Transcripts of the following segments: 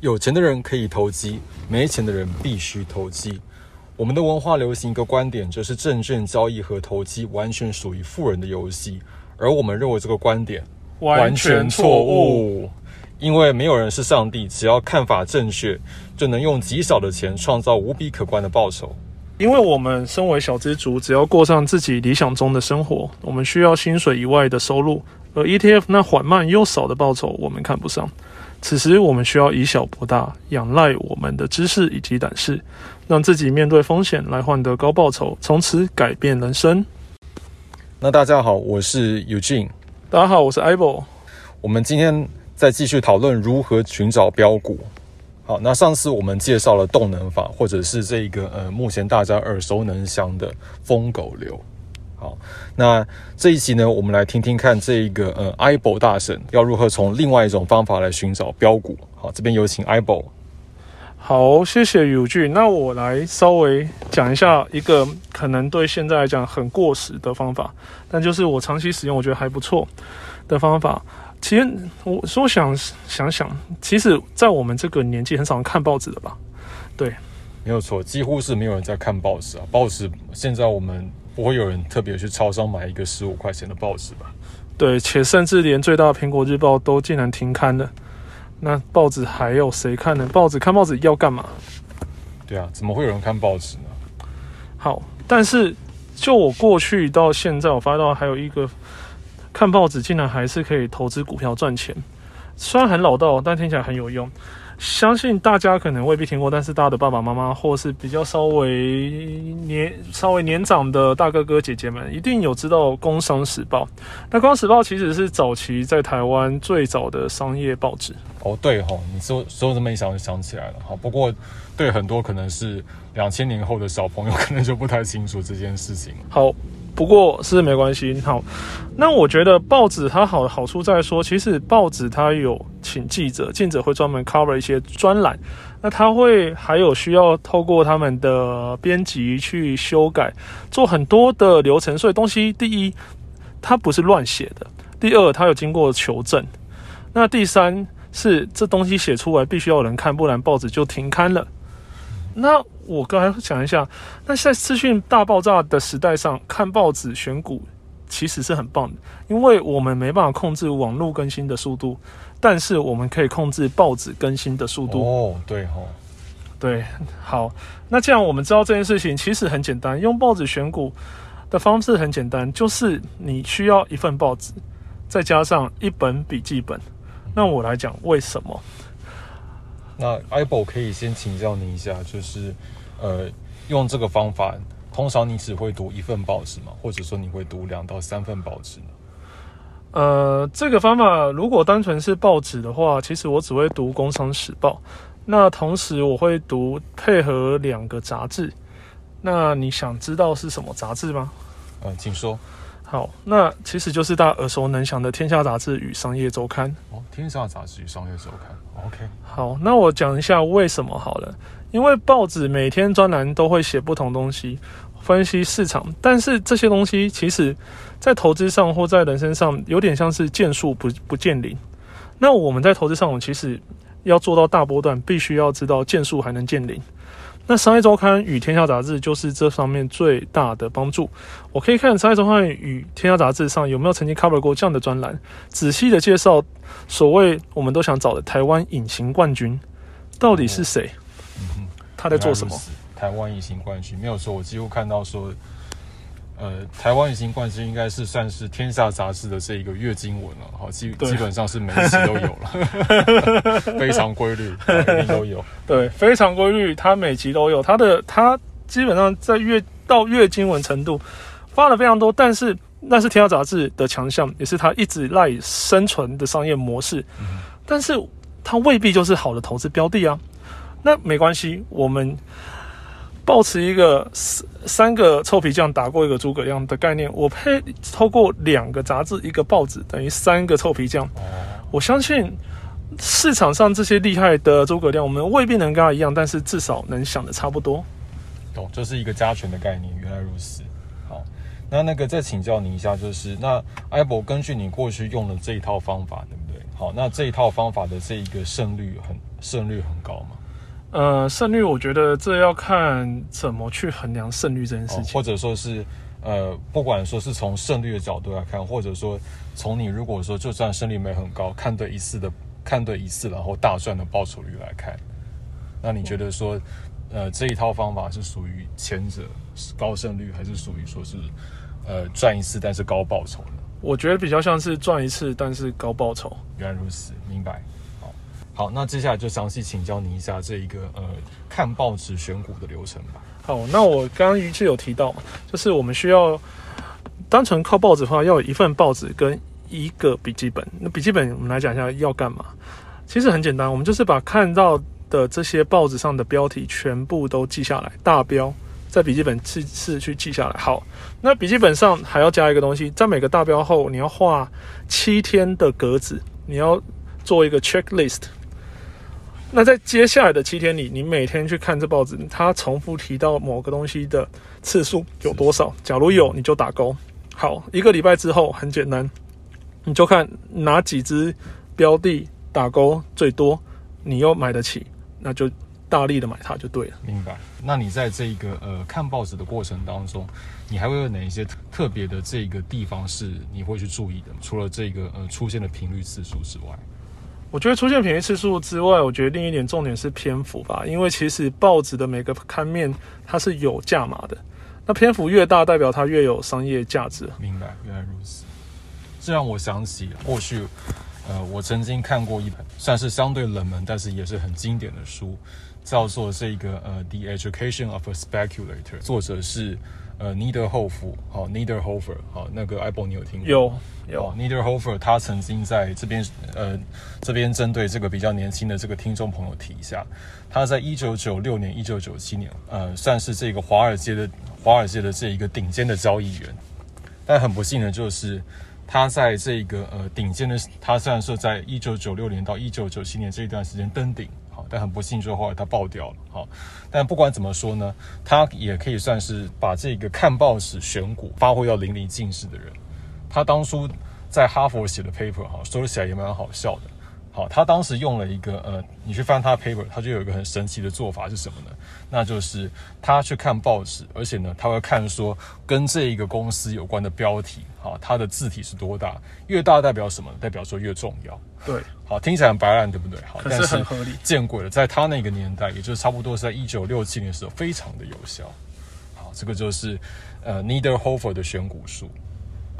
有钱的人可以投机，没钱的人必须投机。我们的文化流行一个观点，就是证券交易和投机完全属于富人的游戏，而我们认为这个观点完全错误。因为没有人是上帝，只要看法正确，就能用极少的钱创造无比可观的报酬。因为我们身为小资族，只要过上自己理想中的生活，我们需要薪水以外的收入，而 ETF 那缓慢又少的报酬，我们看不上。此时，我们需要以小博大，仰赖我们的知识以及胆识，让自己面对风险来换得高报酬，从此改变人生。那大家好，我是 Eugene。大家好，我是 Ivo。我们今天再继续讨论如何寻找标股。好，那上次我们介绍了动能法，或者是这一个呃，目前大家耳熟能详的疯狗流。好，那这一集呢，我们来听听看这一个呃，Ibo 大神要如何从另外一种方法来寻找标股。好，这边有请 Ibo。好，谢谢有句。那我来稍微讲一下一个可能对现在来讲很过时的方法，但就是我长期使用，我觉得还不错的方法。其实我说想想想，其实，在我们这个年纪，很少人看报纸的吧？对，没有错，几乎是没有人在看报纸啊。报纸现在我们。不会有人特别去超商买一个十五块钱的报纸吧？对，且甚至连最大的苹果日报都竟然停刊了。那报纸还有谁看呢？报纸看报纸要干嘛？对啊，怎么会有人看报纸呢？好，但是就我过去到现在，我发到还有一个看报纸竟然还是可以投资股票赚钱，虽然很老道，但听起来很有用。相信大家可能未必听过，但是大家的爸爸妈妈或是比较稍微年稍微年长的大哥哥姐姐们，一定有知道《工商时报》。那《工商时报》其实是早期在台湾最早的商业报纸。哦，对哦，你说说这么一想就想起来了哈。不过对很多可能是两千年后的小朋友，可能就不太清楚这件事情。好。不过是没关系，好。那我觉得报纸它好好处在说，其实报纸它有请记者，记者会专门 cover 一些专栏，那他会还有需要透过他们的编辑去修改，做很多的流程。所以东西第一，它不是乱写的；第二，它有经过求证；那第三是这东西写出来必须要有人看，不然报纸就停刊了。那我刚才讲一下，那在资讯大爆炸的时代上，看报纸选股其实是很棒的，因为我们没办法控制网络更新的速度，但是我们可以控制报纸更新的速度。哦，对哦，对，好，那这样我们知道这件事情其实很简单，用报纸选股的方式很简单，就是你需要一份报纸，再加上一本笔记本。那我来讲为什么。那 Ibo 可以先请教您一下，就是，呃，用这个方法，通常你只会读一份报纸吗？或者说你会读两到三份报纸呢？呃，这个方法如果单纯是报纸的话，其实我只会读《工商时报》，那同时我会读配合两个杂志。那你想知道是什么杂志吗？嗯，请说。好，那其实就是大家耳熟能详的《天下杂志》与《商业周刊》。哦，《天下杂志》与《商业周刊》。OK，好，那我讲一下为什么好了。因为报纸每天专栏都会写不同东西，分析市场，但是这些东西其实，在投资上或在人生上，有点像是见树不不见林。那我们在投资上，我其实要做到大波段，必须要知道见树还能见林。那商业周刊与天下杂志就是这方面最大的帮助。我可以看商业周刊与天下杂志上有没有曾经 cover 过这样的专栏，仔细的介绍所谓我们都想找的台湾隐形冠军到底是谁？嗯他在做什么？台湾隐形冠军没有说，我几乎看到说。呃，台湾隐形冠军应该是算是天下杂志的这一个月经文了，好基基本上是每一期都有了，非常规律，每定都有。对，非常规律，它每期都有。它的它基本上在月到月经文程度发了非常多，但是那是天下杂志的强项，也是它一直赖以生存的商业模式。但是它未必就是好的投资标的啊。那没关系，我们。保持一个三三个臭皮匠打过一个诸葛亮的概念，我配透过两个杂志一个报纸等于三个臭皮匠。我相信市场上这些厉害的诸葛亮，我们未必能跟他一样，但是至少能想的差不多。懂，这是一个加权的概念。原来如此。好，那那个再请教你一下，就是那艾博根据你过去用的这一套方法，对不对？好，那这一套方法的这一个胜率很胜率很高吗？呃，胜率我觉得这要看怎么去衡量胜率这件事情，或者说是呃，不管说是从胜率的角度来看，或者说从你如果说就算胜率没很高，看对一次的看对一次，然后大赚的报酬率来看，那你觉得说呃这一套方法是属于前者高胜率，还是属于说是呃赚一次但是高报酬呢？我觉得比较像是赚一次但是高报酬。原来如此，明白。好，那接下来就详细请教你一下这一个呃看报纸选股的流程吧。好，那我刚刚一直有提到嘛，就是我们需要单纯靠报纸的话，要有一份报纸跟一个笔记本。那笔记本我们来讲一下要干嘛？其实很简单，我们就是把看到的这些报纸上的标题全部都记下来，大标在笔记本次次去记下来。好，那笔记本上还要加一个东西，在每个大标后，你要画七天的格子，你要做一个 checklist。那在接下来的七天里，你每天去看这报纸，它重复提到某个东西的次数有多少？假如有，你就打勾。好，一个礼拜之后很简单，你就看哪几只标的打勾最多，你又买得起，那就大力的买它就对了。明白？那你在这个呃看报纸的过程当中，你还会有哪一些特别的这个地方是你会去注意的？除了这个呃出现的频率次数之外？我觉得出现便宜次数之外，我觉得另一点重点是篇幅吧，因为其实报纸的每个刊面它是有价码的，那篇幅越大，代表它越有商业价值。明白，原来如此。这让我想起过去，呃，我曾经看过一本算是相对冷门，但是也是很经典的书，叫做这个呃《The Education of a Speculator》，作者是。呃，Niederhofer，好 Niederhofer，，好，那个艾博你有听过？有有 Niederhofer，他曾经在这边，呃，这边针对这个比较年轻的这个听众朋友提一下，他在一九九六年、一九九七年，呃，算是这个华尔街的华尔街的这一个顶尖的交易员，但很不幸的就是他在这个呃顶尖的，他虽然说在一九九六年到一九九七年这一段时间登顶。但很不幸，最后后来他爆掉了。好，但不管怎么说呢，他也可以算是把这个看报纸选股发挥到淋漓尽致的人。他当初在哈佛写的 paper，哈，说起来也蛮好笑的。好，他当时用了一个呃，你去翻他的 paper，他就有一个很神奇的做法是什么呢？那就是他去看报纸，而且呢，他会看说跟这一个公司有关的标题，好，它的字体是多大，越大代表什么？代表说越重要。对，好，听起来很白烂，对不对？好，但是很合理。见鬼了，在他那个年代，也就是差不多是在一九六七年的时候，非常的有效。好，这个就是呃 n e d e r h o f e r 的选股术。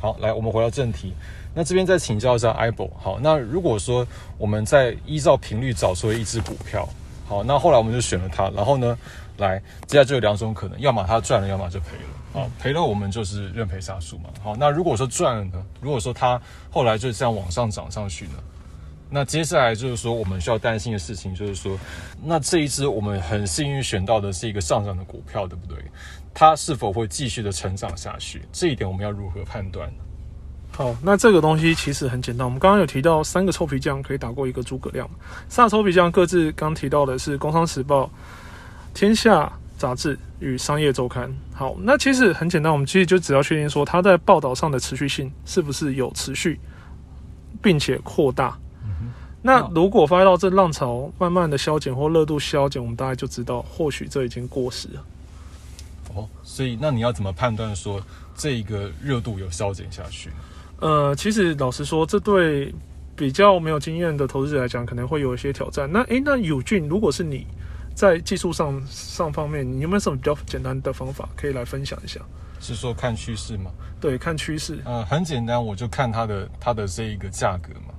好，来，我们回到正题。那这边再请教一下 i b o 好，那如果说我们在依照频率找出了一只股票，好，那后来我们就选了它，然后呢，来，接下来就有两种可能，要么它赚了，要么就赔了。好，赔了我们就是认赔杀数嘛。好，那如果说赚了呢？如果说它后来就这样往上涨上去呢？那接下来就是说我们需要担心的事情，就是说，那这一只我们很幸运选到的是一个上涨的股票，对不对？它是否会继续的成长下去？这一点我们要如何判断呢？好，那这个东西其实很简单。我们刚刚有提到三个臭皮匠可以打过一个诸葛亮，三个臭皮匠各自刚提到的是《工商时报》、《天下》杂志与《商业周刊》。好，那其实很简单，我们其实就只要确定说它在报道上的持续性是不是有持续，并且扩大。那如果发现到这浪潮慢慢的消减或热度消减，我们大概就知道或许这已经过时了。哦，所以那你要怎么判断说这一个热度有消减下去？呃，其实老实说，这对比较没有经验的投资者来讲，可能会有一些挑战。那诶，那友俊，如果是你在技术上上方面，你有没有什么比较简单的方法可以来分享一下？是说看趋势吗？对，看趋势。呃，很简单，我就看它的它的这一个价格嘛。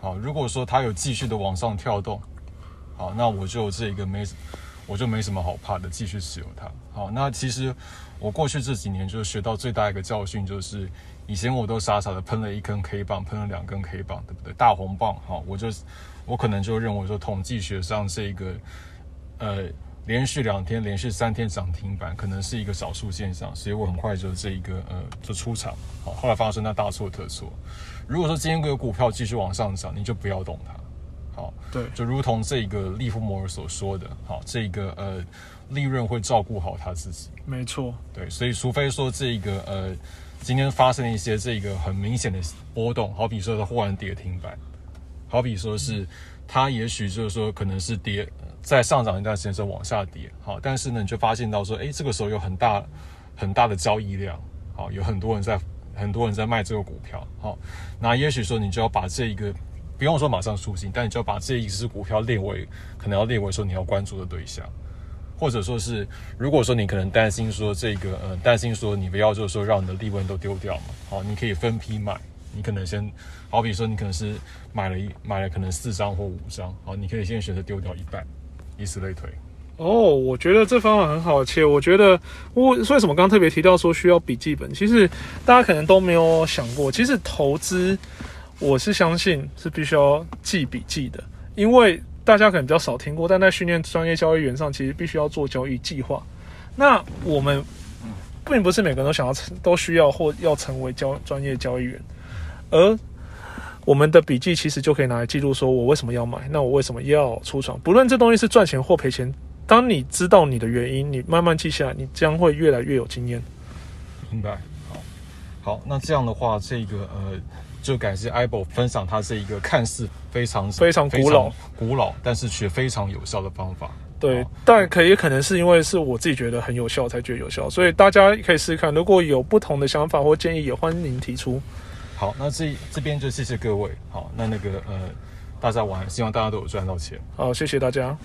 好，如果说它有继续的往上跳动，好，那我就这一个没，我就没什么好怕的，继续持有它。好，那其实我过去这几年就学到最大一个教训，就是以前我都傻傻的喷了一根 K 棒，喷了两根 K 棒，对不对？大红棒，好，我就我可能就认为说统计学上这个呃连续两天、连续三天涨停板可能是一个少数现象，所以我很快就这一个呃就出场。好，后来发生那大错特错。如果说今天这个股票继续往上涨，你就不要动它。好，对，就如同这个利弗摩尔所说的，好，这个呃利润会照顾好他自己。没错，对，所以除非说这个呃今天发生一些这个很明显的波动，好比说它忽然跌停板，好比说是它也许就是说可能是跌，在上涨一段时间之后往下跌，好，但是呢你就发现到说，哎，这个时候有很大很大的交易量，好，有很多人在很多人在卖这个股票，好，那也许说你就要把这一个不用说马上出新，但你就要把这一只股票列为可能要列为说你要关注的对象。或者说是，如果说你可能担心说这个，呃，担心说你不要就是说让你的利润都丢掉嘛，好，你可以分批买，你可能先，好比说你可能是买了一买了可能四张或五张，好，你可以先选择丢掉一半，以此类推。哦，我觉得这方法很好，且我觉得我为什么刚特别提到说需要笔记本，其实大家可能都没有想过，其实投资我是相信是必须要记笔记的，因为。大家可能比较少听过，但在训练专业交易员上，其实必须要做交易计划。那我们并不是每个人都想要成，都需要或要成为交专业交易员，而我们的笔记其实就可以拿来记录，说我为什么要买，那我为什么要出场？不论这东西是赚钱或赔钱，当你知道你的原因，你慢慢记下来，你将会越来越有经验。明白。好，那这样的话，这个呃。就感谢 o 分享他这一个看似非常非常古老、古老，但是却非常有效的方法。对，但可也可能是因为是我自己觉得很有效，才觉得有效。所以大家可以试试看，如果有不同的想法或建议，也欢迎提出。好，那这这边就谢谢各位。好，那那个呃，大家晚，希望大家都有赚到钱。好，谢谢大家。